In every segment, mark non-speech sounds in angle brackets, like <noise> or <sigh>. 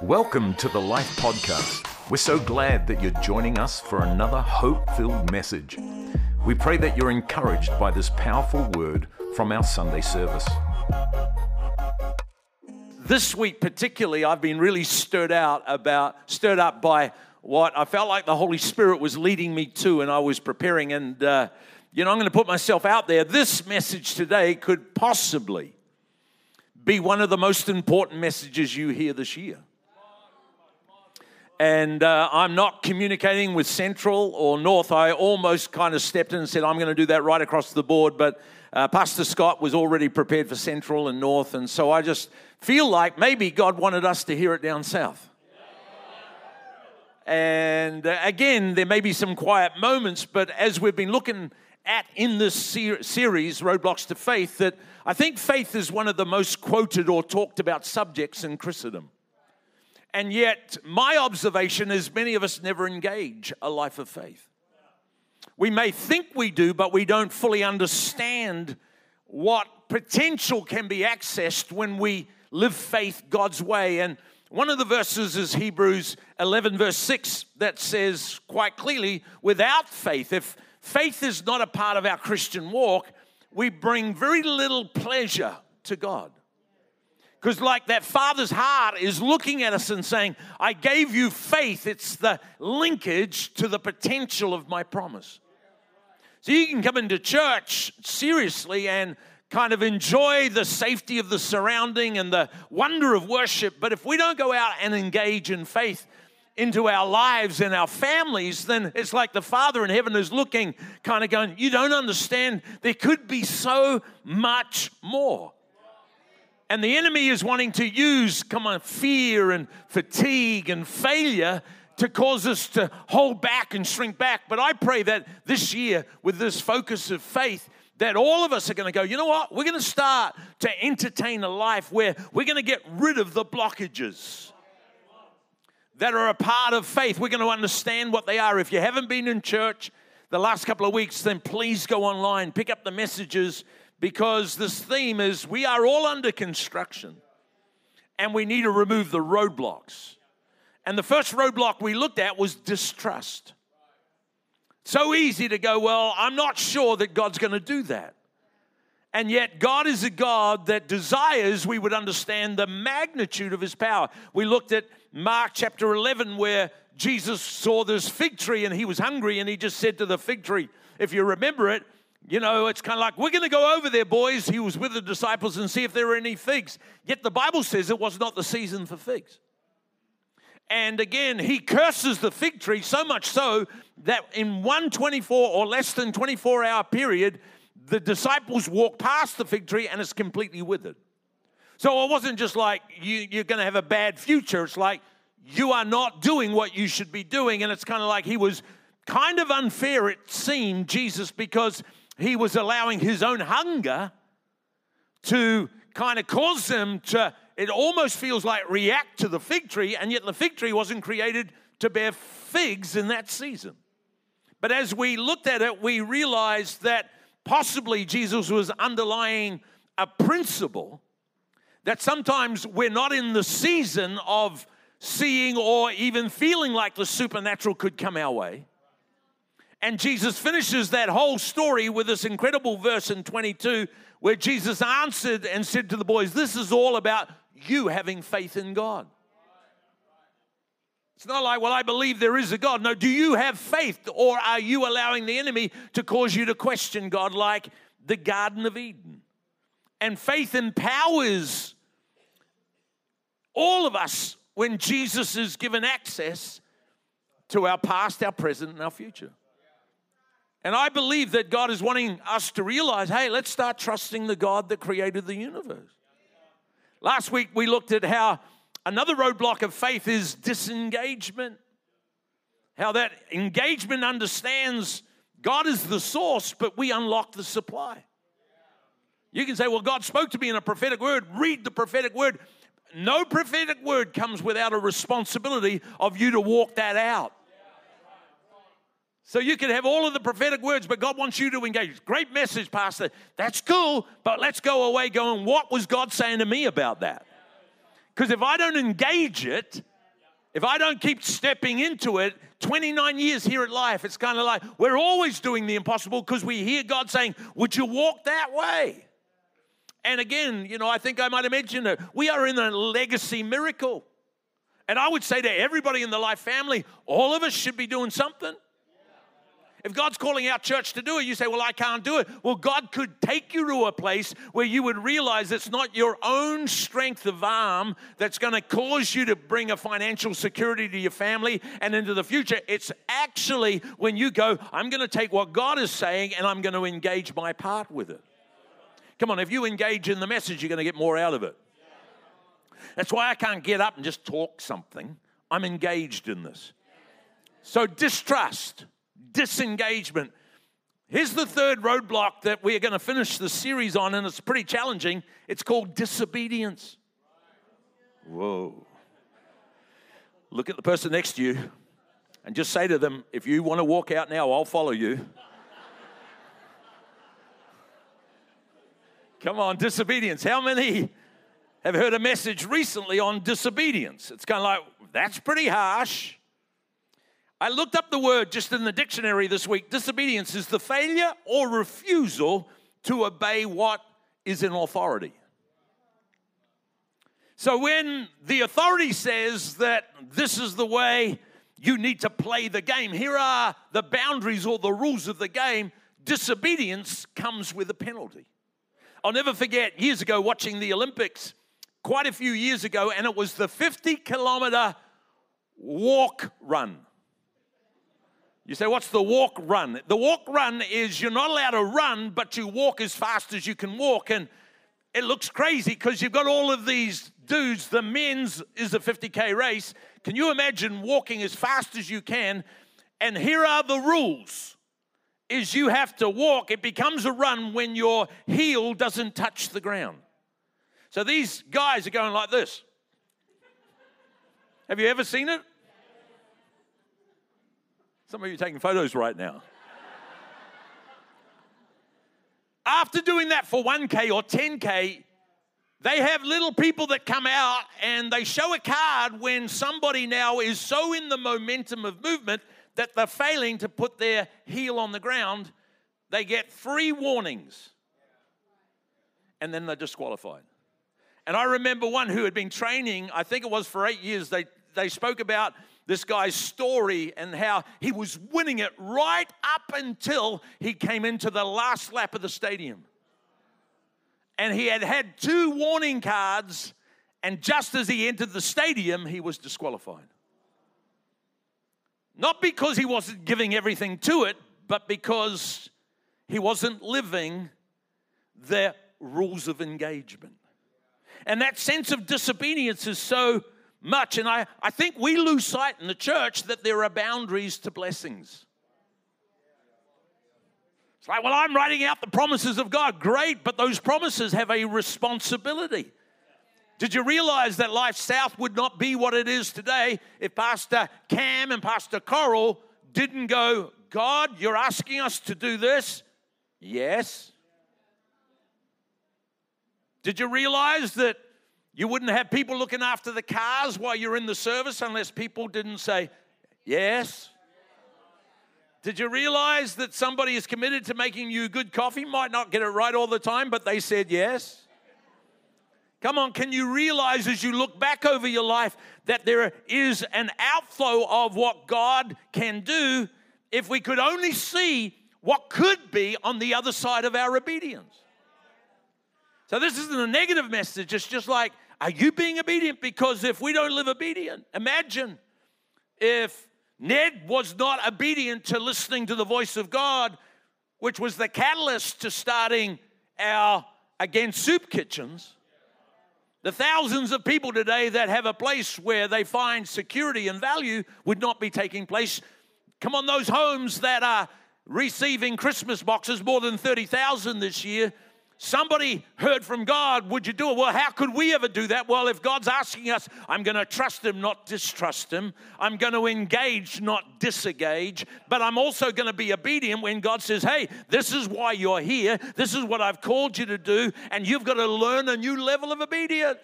Welcome to the Life Podcast. We're so glad that you're joining us for another hope filled message. We pray that you're encouraged by this powerful word from our Sunday service. This week, particularly, I've been really stirred out about, stirred up by what I felt like the Holy Spirit was leading me to, and I was preparing. And, uh, you know, I'm going to put myself out there. This message today could possibly be one of the most important messages you hear this year and uh, I'm not communicating with Central or North. I almost kind of stepped in and said, I'm going to do that right across the board, but uh, Pastor Scott was already prepared for Central and North, and so I just feel like maybe God wanted us to hear it down south. And uh, again, there may be some quiet moments, but as we've been looking at in this ser- series, Roadblocks to Faith, that I think faith is one of the most quoted or talked about subjects in Christendom. And yet, my observation is many of us never engage a life of faith. We may think we do, but we don't fully understand what potential can be accessed when we live faith God's way. And one of the verses is Hebrews 11, verse 6, that says quite clearly without faith, if faith is not a part of our Christian walk, we bring very little pleasure to God. Because, like that father's heart is looking at us and saying, I gave you faith. It's the linkage to the potential of my promise. So you can come into church seriously and kind of enjoy the safety of the surrounding and the wonder of worship. But if we don't go out and engage in faith into our lives and our families, then it's like the Father in heaven is looking, kind of going, You don't understand. There could be so much more. And the enemy is wanting to use, come on, fear and fatigue and failure to cause us to hold back and shrink back. But I pray that this year, with this focus of faith, that all of us are going to go, you know what? We're going to start to entertain a life where we're going to get rid of the blockages that are a part of faith. We're going to understand what they are. If you haven't been in church the last couple of weeks, then please go online, pick up the messages because this theme is we are all under construction and we need to remove the roadblocks. And the first roadblock we looked at was distrust. So easy to go, well, I'm not sure that God's going to do that. And yet, God is a God that desires we would understand the magnitude of his power. We looked at Mark chapter 11, where Jesus saw this fig tree and he was hungry, and he just said to the fig tree, if you remember it, you know, it's kind of like, we're going to go over there, boys. He was with the disciples and see if there are any figs. Yet the Bible says it was not the season for figs. And again, he curses the fig tree so much so that in 124 or less than 24 hour period, the disciples walk past the fig tree and it's completely withered. So it wasn't just like you, you're going to have a bad future. It's like you are not doing what you should be doing. And it's kind of like he was kind of unfair, it seemed, Jesus, because he was allowing his own hunger to kind of cause them to, it almost feels like react to the fig tree, and yet the fig tree wasn't created to bear figs in that season. But as we looked at it, we realized that possibly Jesus was underlying a principle that sometimes we're not in the season of seeing or even feeling like the supernatural could come our way. And Jesus finishes that whole story with this incredible verse in 22 where Jesus answered and said to the boys, This is all about you having faith in God. It's not like, well, I believe there is a God. No, do you have faith or are you allowing the enemy to cause you to question God like the Garden of Eden? And faith empowers all of us when Jesus is given access to our past, our present, and our future. And I believe that God is wanting us to realize hey, let's start trusting the God that created the universe. Last week we looked at how another roadblock of faith is disengagement. How that engagement understands God is the source, but we unlock the supply. You can say, well, God spoke to me in a prophetic word. Read the prophetic word. No prophetic word comes without a responsibility of you to walk that out. So you can have all of the prophetic words, but God wants you to engage. Great message, Pastor. That's cool, but let's go away going, what was God saying to me about that? Because if I don't engage it, if I don't keep stepping into it, 29 years here at life, it's kind of like we're always doing the impossible because we hear God saying, Would you walk that way? And again, you know, I think I might have mentioned it. We are in a legacy miracle. And I would say to everybody in the life family, all of us should be doing something. If God's calling our church to do it, you say, Well, I can't do it. Well, God could take you to a place where you would realize it's not your own strength of arm that's going to cause you to bring a financial security to your family and into the future. It's actually when you go, I'm going to take what God is saying and I'm going to engage my part with it. Come on, if you engage in the message, you're going to get more out of it. That's why I can't get up and just talk something. I'm engaged in this. So, distrust disengagement. Here's the third roadblock that we are going to finish the series on, and it's pretty challenging. It's called disobedience. Whoa. Look at the person next to you and just say to them, if you want to walk out now, I'll follow you. Come on, disobedience. How many have heard a message recently on disobedience? It's kind of like, that's pretty harsh. I looked up the word just in the dictionary this week. Disobedience is the failure or refusal to obey what is in authority. So when the authority says that this is the way you need to play the game, here are the boundaries or the rules of the game, disobedience comes with a penalty. I'll never forget years ago watching the Olympics, quite a few years ago, and it was the 50 kilometer walk run. You say, what's the walk run? The walk run is you're not allowed to run, but you walk as fast as you can walk. And it looks crazy because you've got all of these dudes. The men's is a 50K race. Can you imagine walking as fast as you can? And here are the rules is you have to walk. It becomes a run when your heel doesn't touch the ground. So these guys are going like this. Have you ever seen it? Some of you are taking photos right now. After doing that for 1K or 10K, they have little people that come out and they show a card when somebody now is so in the momentum of movement that they're failing to put their heel on the ground. They get three warnings and then they're disqualified. And I remember one who had been training, I think it was for eight years, they, they spoke about this guy's story and how he was winning it right up until he came into the last lap of the stadium. And he had had two warning cards, and just as he entered the stadium, he was disqualified. Not because he wasn't giving everything to it, but because he wasn't living the rules of engagement. And that sense of disobedience is so much. And I, I think we lose sight in the church that there are boundaries to blessings. It's like, well, I'm writing out the promises of God. Great, but those promises have a responsibility. Did you realize that Life South would not be what it is today if Pastor Cam and Pastor Coral didn't go, God, you're asking us to do this? Yes. Did you realize that you wouldn't have people looking after the cars while you're in the service unless people didn't say, Yes. Did you realize that somebody is committed to making you good coffee? Might not get it right all the time, but they said yes. Come on, can you realize as you look back over your life that there is an outflow of what God can do if we could only see what could be on the other side of our obedience? So, this isn't a negative message. It's just like are you being obedient? Because if we don't live obedient, imagine if Ned was not obedient to listening to the voice of God, which was the catalyst to starting our against soup kitchens. The thousands of people today that have a place where they find security and value would not be taking place. Come on, those homes that are receiving Christmas boxes, more than 30,000 this year, Somebody heard from God, would you do it? Well, how could we ever do that? Well, if God's asking us, I'm going to trust Him, not distrust Him. I'm going to engage, not disengage. But I'm also going to be obedient when God says, hey, this is why you're here. This is what I've called you to do. And you've got to learn a new level of obedience.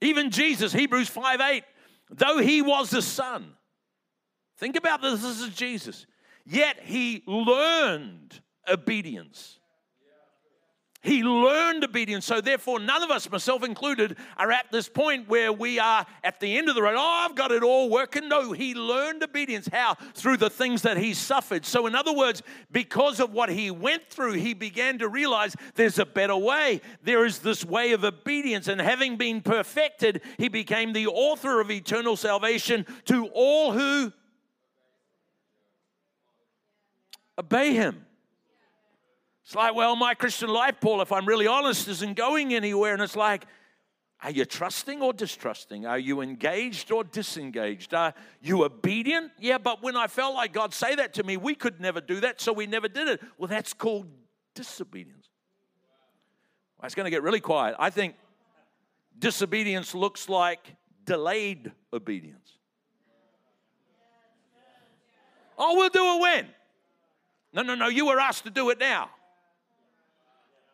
Even Jesus, Hebrews 5 8, though he was the Son, think about this, this is Jesus, yet he learned obedience he learned obedience. So, therefore, none of us, myself included, are at this point where we are at the end of the road. Oh, I've got it all working. No, he learned obedience. How? Through the things that he suffered. So, in other words, because of what he went through, he began to realize there's a better way. There is this way of obedience. And having been perfected, he became the author of eternal salvation to all who obey him. It's like, well, my Christian life, Paul, if I'm really honest, isn't going anywhere. And it's like, are you trusting or distrusting? Are you engaged or disengaged? Are you obedient? Yeah, but when I felt like God say that to me, we could never do that, so we never did it. Well, that's called disobedience. Well, it's going to get really quiet. I think disobedience looks like delayed obedience. Oh, we'll do it when? No, no, no, you were asked to do it now.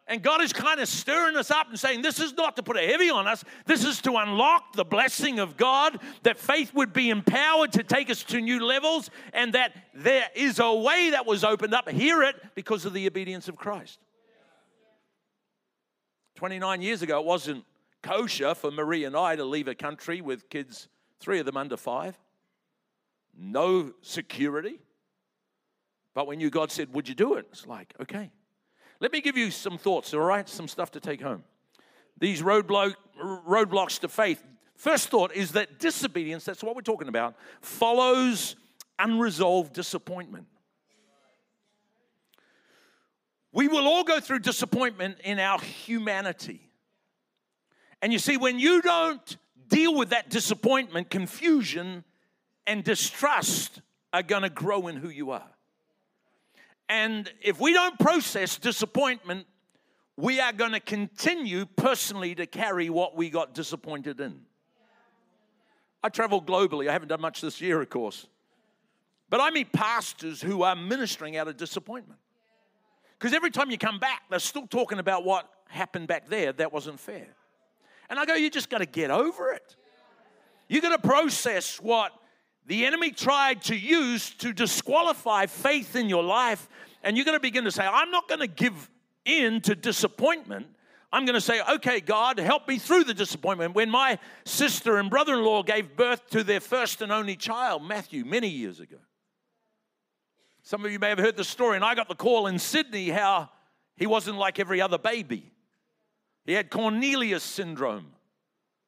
And God is kind of stirring us up and saying, This is not to put a heavy on us. This is to unlock the blessing of God, that faith would be empowered to take us to new levels, and that there is a way that was opened up. Hear it because of the obedience of Christ. 29 years ago, it wasn't kosher for Marie and I to leave a country with kids, three of them under five, no security. But when you God said, Would you do it? It's like, okay. Let me give you some thoughts, all right? Some stuff to take home. These roadblock, roadblocks to faith. First thought is that disobedience, that's what we're talking about, follows unresolved disappointment. We will all go through disappointment in our humanity. And you see, when you don't deal with that disappointment, confusion and distrust are going to grow in who you are. And if we don't process disappointment, we are going to continue personally to carry what we got disappointed in. I travel globally. I haven't done much this year, of course. But I meet pastors who are ministering out of disappointment. Because every time you come back, they're still talking about what happened back there that wasn't fair. And I go, you just got to get over it. You got to process what the enemy tried to use to disqualify faith in your life. And you're going to begin to say, I'm not going to give in to disappointment. I'm going to say, okay, God, help me through the disappointment. When my sister and brother in law gave birth to their first and only child, Matthew, many years ago. Some of you may have heard the story, and I got the call in Sydney how he wasn't like every other baby. He had Cornelius syndrome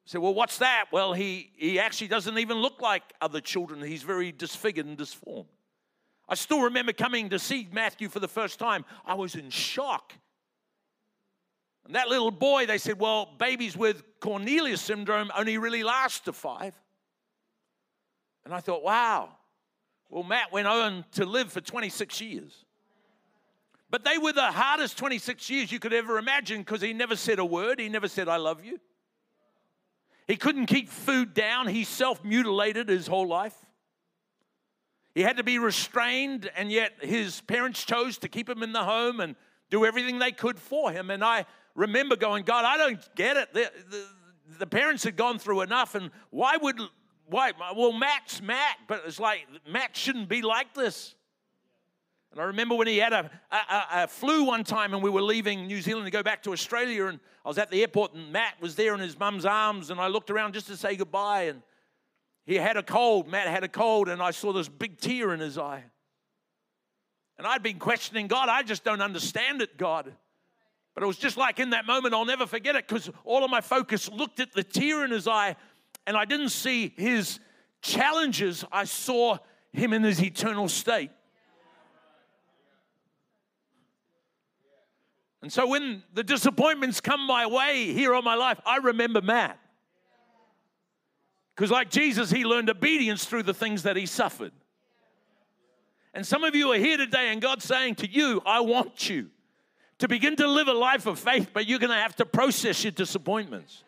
say, well, what's that? Well, he, he actually doesn't even look like other children. He's very disfigured and disformed. I still remember coming to see Matthew for the first time. I was in shock. And that little boy, they said, well, babies with Cornelius syndrome only really last to five. And I thought, wow. Well, Matt went on to live for 26 years. But they were the hardest 26 years you could ever imagine because he never said a word. He never said, I love you. He couldn't keep food down. He self mutilated his whole life. He had to be restrained, and yet his parents chose to keep him in the home and do everything they could for him. And I remember going, God, I don't get it. The, the, the parents had gone through enough, and why would, why? Well, Matt's Matt, but it's like, Matt shouldn't be like this. And I remember when he had a, a, a, flu one time and we were leaving New Zealand to go back to Australia. And I was at the airport and Matt was there in his mum's arms. And I looked around just to say goodbye. And he had a cold. Matt had a cold. And I saw this big tear in his eye. And I'd been questioning God. I just don't understand it, God. But it was just like in that moment, I'll never forget it because all of my focus looked at the tear in his eye. And I didn't see his challenges, I saw him in his eternal state. And so when the disappointments come my way here on my life, I remember Matt. Because, like Jesus, he learned obedience through the things that he suffered. And some of you are here today, and God's saying to you, I want you to begin to live a life of faith, but you're going to have to process your disappointments.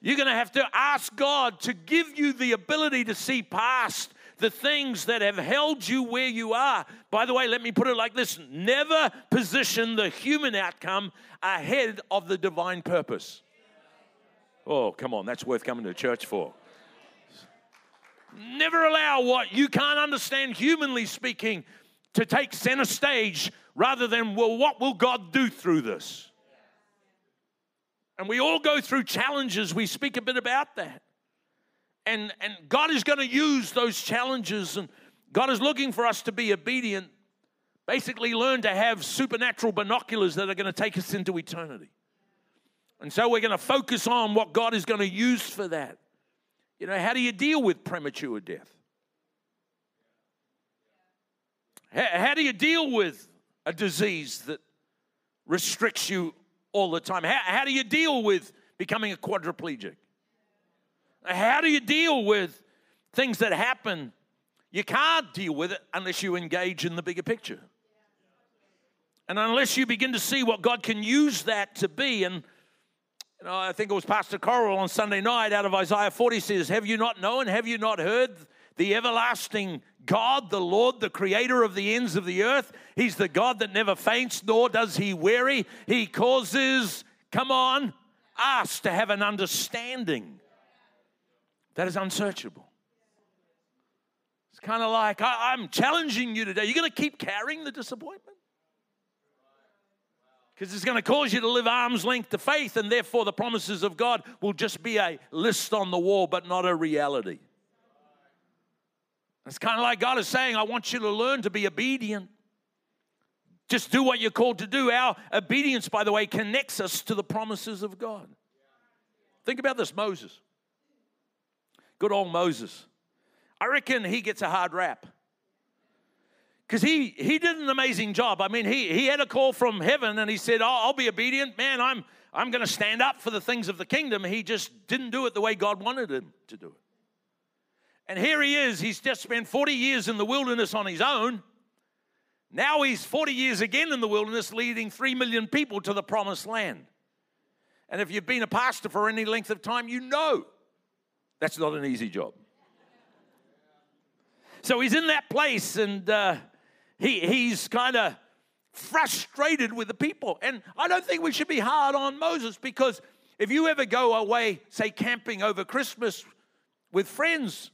You're going to have to ask God to give you the ability to see past the things that have held you where you are. By the way, let me put it like this never position the human outcome ahead of the divine purpose. Oh, come on, that's worth coming to church for. Never allow what you can't understand, humanly speaking, to take center stage rather than, well, what will God do through this? And we all go through challenges. We speak a bit about that. And, and God is going to use those challenges, and God is looking for us to be obedient. Basically, learn to have supernatural binoculars that are going to take us into eternity. And so we're going to focus on what God is going to use for that. You know, how do you deal with premature death? How, do you deal with a disease that restricts you all the time? How, how do you deal with becoming a quadriplegic? How do you deal with things that happen? You can't deal with it unless you engage in the bigger picture. And unless you begin to see what God can use that to be. And you know, I think it was Pastor Coral on Sunday night out of Isaiah 40 says, Have you not known? Have you not heard? The everlasting God, the Lord, the creator of the ends of the earth. He's the God that never faints, nor does he weary. He causes, come on, us to have an understanding that is unsearchable. It's kind of like I, am challenging you today. You're going to keep carrying the disappointment? Because it's going to cause you to live arm's length to faith, and therefore the promises of God will just be a list on the wall, but not a reality. It's kind of like God is saying, I want you to learn to be obedient. Just do what you're called to do. Our obedience, by the way, connects us to the promises of God. Think about this Moses. Good old Moses. I reckon he gets a hard rap. Because he, he did an amazing job. I mean, he, he had a call from heaven and he said, oh, I'll be obedient. Man, I'm, I'm going to stand up for the things of the kingdom. He just didn't do it the way God wanted him to do it. And here he is. He's just spent 40 years in the wilderness on his own. Now he's 40 years again in the wilderness, leading 3 million people to the promised land. And if you've been a pastor for any length of time, you know that's not an easy job. So he's in that place and uh, he, he's kind of frustrated with the people. And I don't think we should be hard on Moses because if you ever go away, say, camping over Christmas with friends,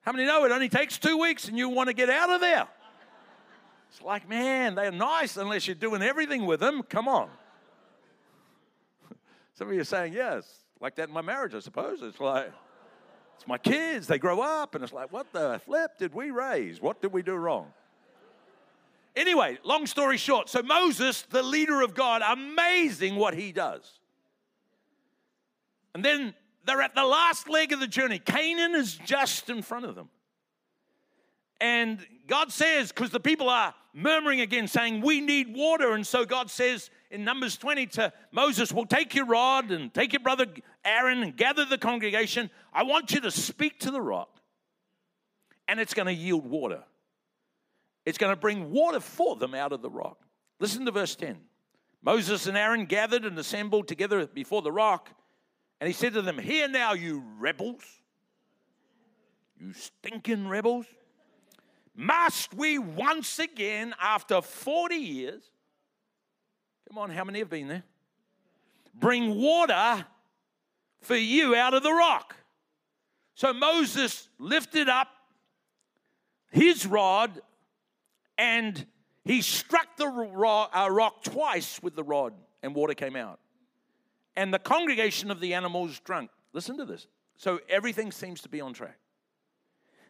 how many know it only takes two weeks and you want to get out of there? It's like, man, they're nice unless you're doing everything with them. Come on. <laughs> Some of you are saying, yes like that in my marriage, I suppose. It's like, it's my kids, they grow up, and it's like, what the flip did we raise? What did we do wrong? Anyway, long story short, so Moses, the leader of God, amazing what he does. And then they're at the last leg of the journey. Canaan is just in front of them. And God says, because the people are murmuring again, saying, We need water. And so God says in Numbers 20 to Moses, Well, take your rod and take your brother Aaron and gather the congregation. I want you to speak to the rock, and it's going to yield water. It's going to bring water for them out of the rock. Listen to verse 10. Moses and Aaron gathered and assembled together before the rock, and he said to them, Hear now, you rebels, you stinking rebels. Must we once again, after 40 years, come on, how many have been there? Bring water for you out of the rock. So Moses lifted up his rod and he struck the uh, rock twice with the rod, and water came out. And the congregation of the animals drank. Listen to this. So everything seems to be on track.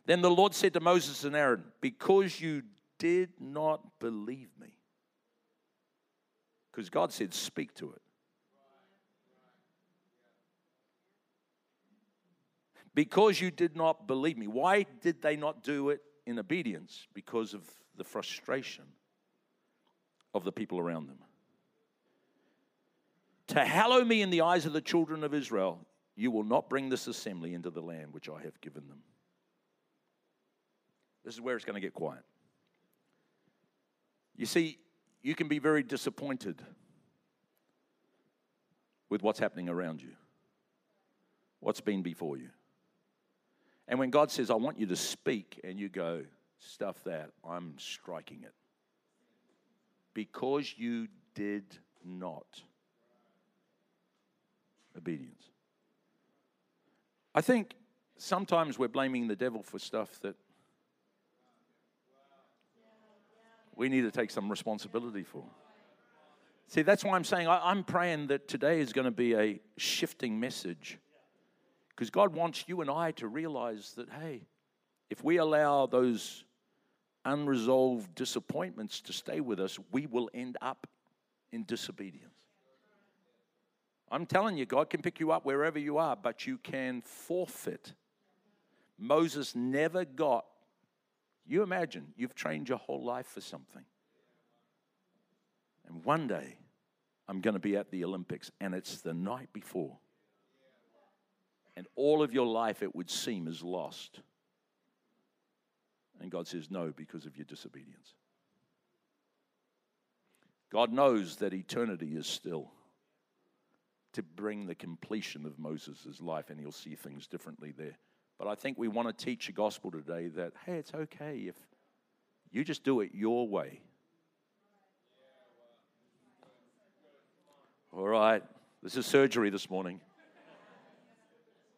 Then the Lord said to Moses and Aaron, Because you did not believe me, because God said, Speak to it. Because you did not believe me. Why did they not do it in obedience? Because of the frustration of the people around them. To hallow me in the eyes of the children of Israel, you will not bring this assembly into the land which I have given them. This is where it's going to get quiet. You see, you can be very disappointed with what's happening around you, what's been before you. And when God says, I want you to speak, and you go, stuff that, I'm striking it. Because you did not. obedience. I think sometimes we're blaming the devil for stuff that we need to take some responsibility for. See, that's why I'm saying I, am praying that today is going to be a shifting message. Because God wants you and I to realize that, hey, if we allow those unresolved disappointments to stay with us, we will end up in disobedience. I'm telling you, God can pick you up wherever you are, but you can forfeit. Moses never got, you imagine, you've trained your whole life for something. And one day, I'm going to be at the Olympics, and it's the night before. And all of your life, it would seem, is lost. And God says, No, because of your disobedience. God knows that eternity is still to bring the completion of Moses' life, and he'll see things differently there. But I think we want to teach a gospel today that, hey, it's okay if you just do it your way. All right, this is surgery this morning.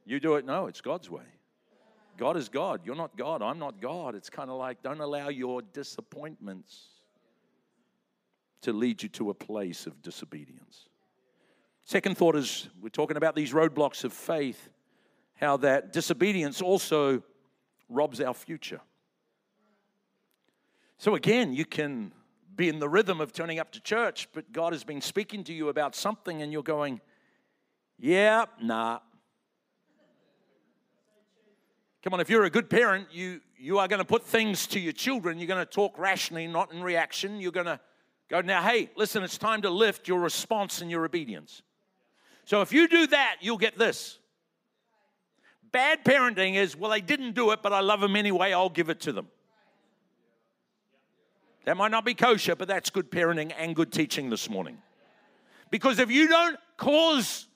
You do it, no, it's God's way. God is God. You're not God. I'm not God. It's kind of like don't allow your disappointments to lead you to a place of disobedience. Second thought is we're talking about these roadblocks of faith, how that disobedience also robs our future. So again, you can be in the rhythm of turning up to church, but God has been speaking to you about something and you're going, yeah, nah. Come on, if you're a good parent, you, you are going to put things to your children. You're going to talk rationally, not in reaction. You're going to go, now, hey, listen, it's time to lift your response and your obedience. So if you do that, you'll get this. Bad parenting is, well, they didn't do it, but I love them anyway, I'll give it to them. That might not be kosher, but that's good parenting and good teaching this morning. Because if you don't cause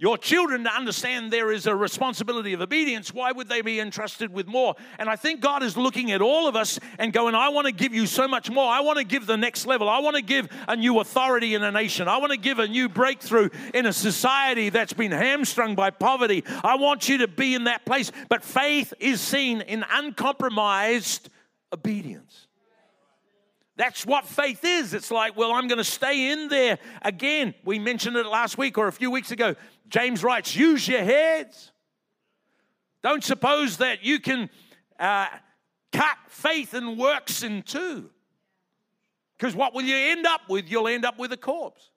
your children to understand there is a responsibility of obedience, why would they be entrusted with more? And I think God is looking at all of us and going, I want to give you so much more. I want to give the next level. I want to give a new authority in a nation. I want to give a new breakthrough in a society that's been hamstrung by poverty. I want you to be in that place. But faith is seen in uncompromised obedience. That's what faith is. It's like, well, I'm going to stay in there. Again, we mentioned it last week or a few weeks ago. James writes, use your heads. Don't suppose that you can uh, cut faith and works in two. Because what will you end up with? You'll end up with a corpse.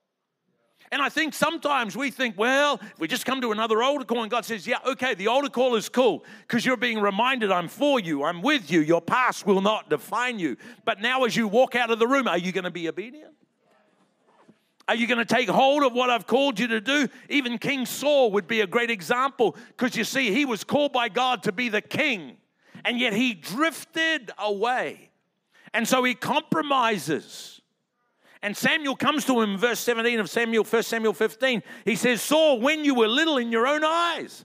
And I think sometimes we think, well, if we just come to another altar call and God says, yeah, okay, the altar call is cool because you're being reminded I'm for you, I'm with you, your past will not define you. But now as you walk out of the room, are you going to be obedient? Are you going to take hold of what I've called you to do? Even King Saul would be a great example because you see, he was called by God to be the king, and yet he drifted away. And so he compromises. And Samuel comes to him in verse 17 of Samuel, 1 Samuel 15. He says, Saul, when you were little in your own eyes,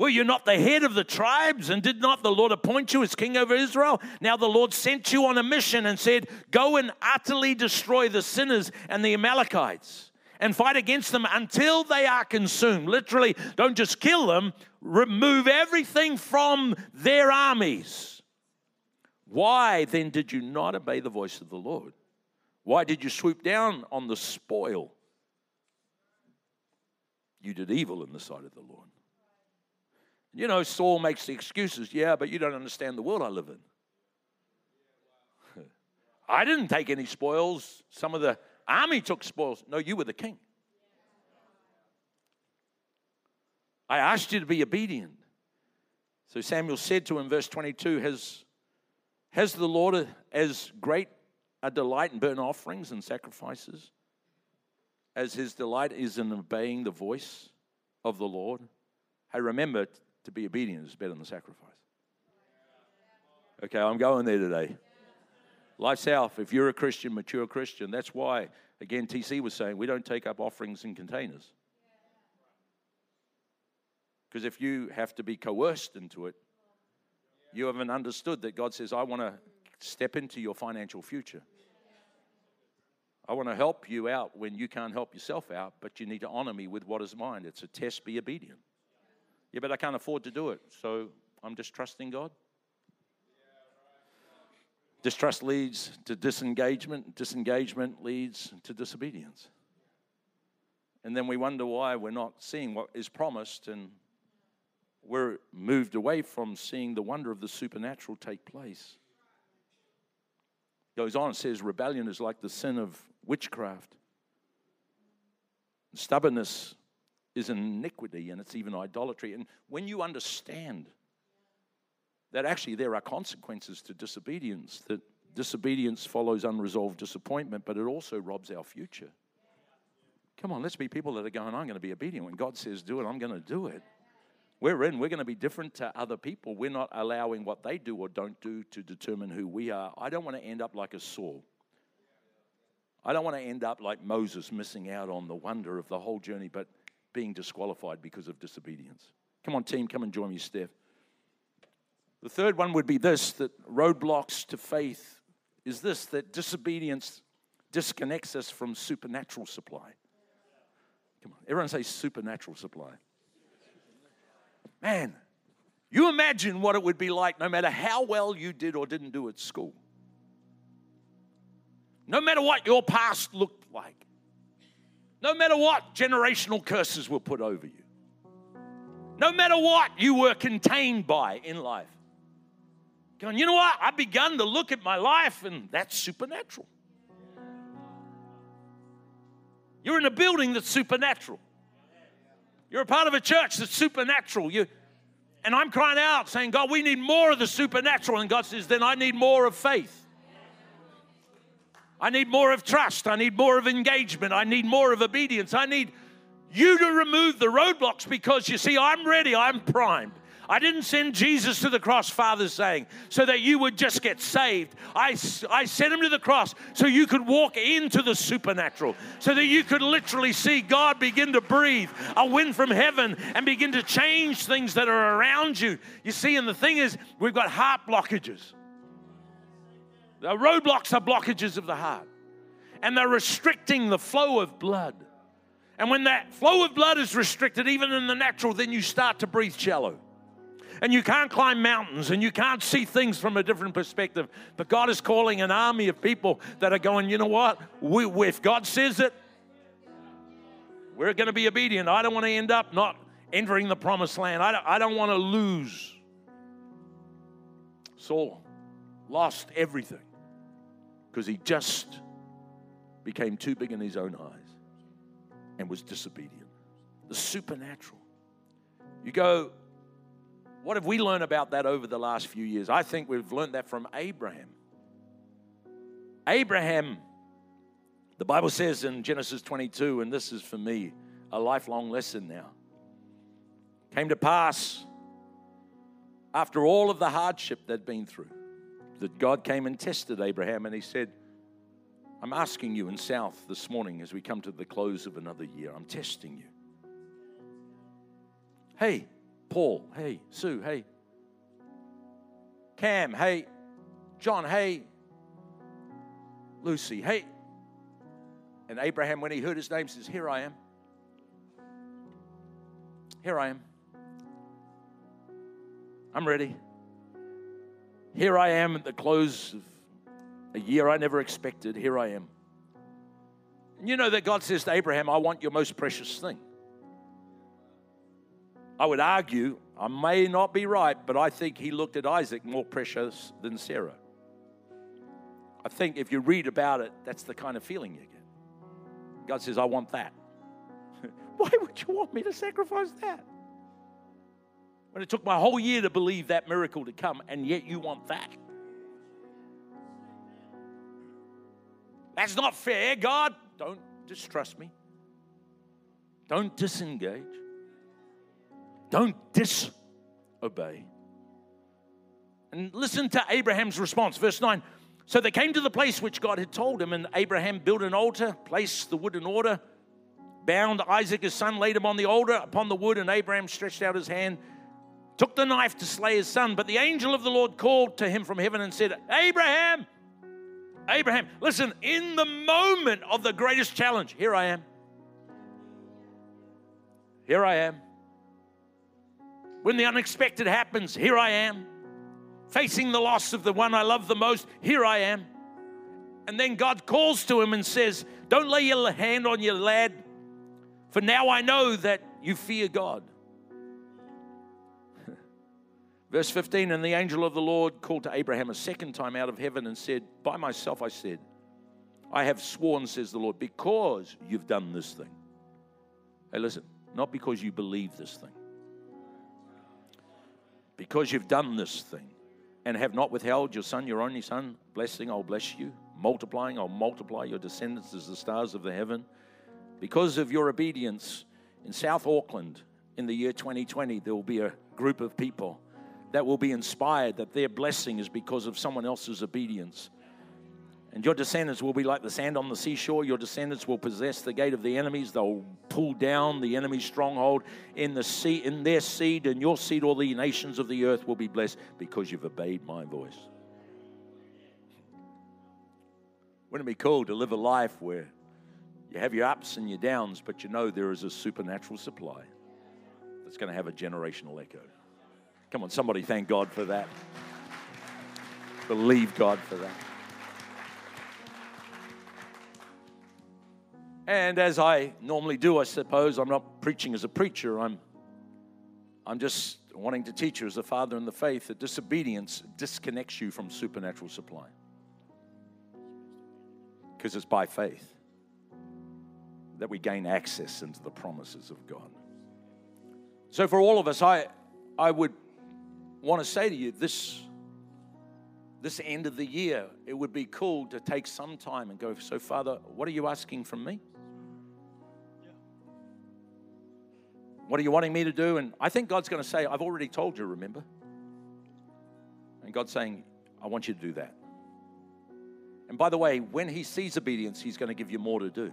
were you not the head of the tribes? And did not the Lord appoint you as king over Israel? Now the Lord sent you on a mission and said, Go and utterly destroy the sinners and the Amalekites and fight against them until they are consumed. Literally, don't just kill them, remove everything from their armies. Why then did you not obey the voice of the Lord? Why did you swoop down on the spoil? You did evil in the sight of the Lord. You know, Saul makes the excuses. Yeah, but you don't understand the world I live in. <laughs> I didn't take any spoils. Some of the army took spoils. No, you were the king. I asked you to be obedient. So Samuel said to him, verse 22, Has, has the Lord as great a delight in burnt offerings and sacrifices, as his delight is in obeying the voice of the Lord. Hey, remember to be obedient is better than sacrifice. Okay, I'm going there today. Life South, if you're a Christian, mature Christian, that's why, again, TC was saying we don't take up offerings in containers. Because if you have to be coerced into it, you haven't understood that God says, I want to step into your financial future. I want to help you out when you can't help yourself out, but you need to honor me with what is mine. It's a test, be obedient. Yeah, but I can't afford to do it, so I'm just trusting God. Distrust leads to disengagement, disengagement leads to disobedience. And then we wonder why we're not seeing what is promised and we're moved away from seeing the wonder of the supernatural take place. Goes on and says, rebellion is like the sin of witchcraft. Stubbornness is an iniquity and it's even idolatry. And when you understand that actually there are consequences to disobedience, that disobedience follows unresolved disappointment, but it also robs our future. Come on, let's be people that are going, I'm going to be obedient. When God says do it, I'm going to do it. We're in, we're going to be different to other people. We're not allowing what they do or don't do to determine who we are. I don't want to end up like a Saul. I don't want to end up like Moses, missing out on the wonder of the whole journey, but being disqualified because of disobedience. Come on, team, come and join me, Steph. The third one would be this that roadblocks to faith is this that disobedience disconnects us from supernatural supply. Come on, everyone say supernatural supply. Man, you imagine what it would be like no matter how well you did or didn't do at school. No matter what your past looked. No matter what generational curses were put over you. No matter what you were contained by in life. Going, you know what? I've begun to look at my life and that's supernatural. You're in a building that's supernatural. You're a part of a church that's supernatural. You, and I'm crying out saying, God, we need more of the supernatural. And God says, then I need more of faith. I need more of trust. I need more of engagement. I need more of obedience. I need you to remove the roadblocks because you see, I'm ready. I'm primed. I didn't send Jesus to the cross, Father saying, so that you would just get saved. I, I sent him to the cross so you could walk into the supernatural, so that you could literally see God begin to breathe a wind from heaven and begin to change things that are around you. You see, and the thing is, we've got heart blockages. The roadblocks are blockages of the heart, and they're restricting the flow of blood. And when that flow of blood is restricted, even in the natural, then you start to breathe shallow and you can't climb mountains and you can't see things from a different perspective. But God is calling an army of people that are going, you know what? We, if God says it, we're going to be obedient. I don't want to end up not entering the promised land. I don't, I don't want to lose. Saul lost everything because he just became too big in his own eyes and was disobedient. The supernatural. You go, what have we learned about that over the last few years? I think we've learned that from Abraham. Abraham, the Bible says in Genesis 22, and this is for me a lifelong lesson now, came to pass after all of the hardship they'd been through that God came and tested Abraham and he said, I'm asking you in South this morning as we come to the close of another year, I'm testing you. Hey, Paul, hey, Sue, hey, Cam, hey, John, hey, Lucy, hey. And Abraham, when he heard his name, says, Here I am. Here I am. I'm ready. Here I am at the close of a year I never expected. Here I am. You know that God says to Abraham, I want your most precious thing. I would argue, I may not be right, but I think he looked at Isaac more precious than Sarah. I think if you read about it, that's the kind of feeling you get. God says, I want that. <laughs> Why would you want me to sacrifice that? When it took my whole year to believe that miracle to come, and yet you want that. That's not fair, God. Don't distrust me. Don't disengage. Don't disobey. And listen to Abraham's response. Verse 9. So they came to the place which God had told him, and Abraham built an altar, placed the wood in order, bound Isaac his son, laid him on the altar upon the wood, and Abraham stretched out his hand, took the knife to slay his son. But the angel of the Lord called to him from heaven and said, Abraham, Abraham, listen, in the moment of the greatest challenge, here I am. Here I am. When the unexpected happens, here I am. Facing the loss of the one I love the most, here I am. And then God calls to him and says, Don't lay your hand on your lad, for now I know that you fear God. Verse 15 And the angel of the Lord called to Abraham a second time out of heaven and said, By myself I said, I have sworn, says the Lord, because you've done this thing. Hey, listen, not because you believe this thing, because you've done this thing and have not withheld your son, your only son, blessing, I'll bless you. Multiplying, I'll multiply your descendants as the stars of the heaven. Because of your obedience in South Auckland in the year 2020, there will be a group of people that will be inspired that their blessing is because of someone else's obedience. And your descendants will be like the sand on the seashore. Your descendants will possess the gate of the enemies. They'll pull down the enemy's stronghold in the sea, in their seed, and your seed, all the nations of the earth will be blessed because you've obeyed my voice. Wouldn't it be cool to live a life where you have your ups and your downs, but you know there is a supernatural supply that's going to have a generational echo? Come on, somebody thank God for that. Believe God for that. And as I normally do, I suppose, I'm not preaching as a preacher. I'm, I'm just wanting to teach you as a father in the faith that disobedience disconnects you from supernatural supply. Because it's by faith that we gain access into the promises of God. So, for all of us, I, I would want to say to you this this end of the year, it would be cool to take some time and go, So, Father, what are you asking from me? What are you wanting me to do? And I think God's going to say, I've already told you, remember? And God's saying, I want you to do that. And by the way, when He sees obedience, He's going to give you more to do.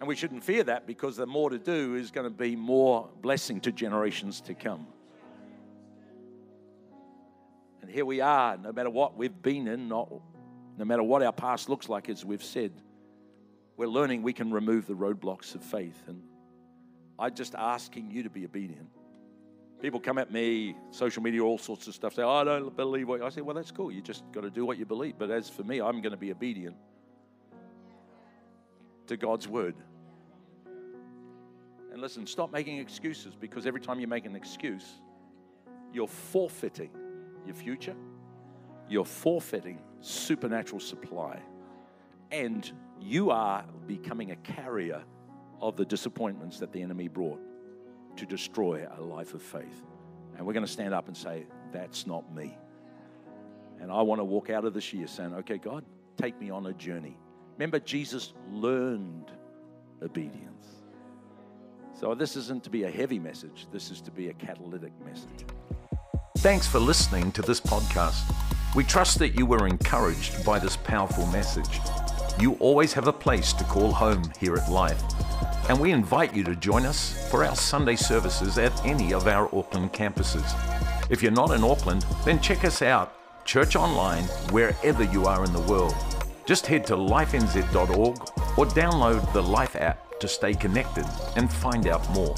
And we shouldn't fear that because the more to do is going to be more blessing to generations to come. And here we are, no matter what we've been in, not, no matter what our past looks like, as we've said, we're learning we can remove the roadblocks of faith. And I'm just asking you to be obedient. People come at me, social media, all sorts of stuff, say, oh, I don't believe what I say. Well, that's cool. You just got to do what you believe. But as for me, I'm going to be obedient to God's word. And listen, stop making excuses because every time you make an excuse, you're forfeiting your future, you're forfeiting supernatural supply, and you are becoming a carrier of the disappointments that the enemy brought to destroy a life of faith. And we're going to stand up and say, That's not me. And I want to walk out of this year saying, Okay, God, take me on a journey. Remember, Jesus learned obedience. So this isn't to be a heavy message, this is to be a catalytic message. Thanks for listening to this podcast. We trust that you were encouraged by this powerful message. You always have a place to call home here at Life, and we invite you to join us for our Sunday services at any of our Auckland campuses. If you're not in Auckland, then check us out, church online, wherever you are in the world. Just head to lifenz.org or download the Life app to stay connected and find out more.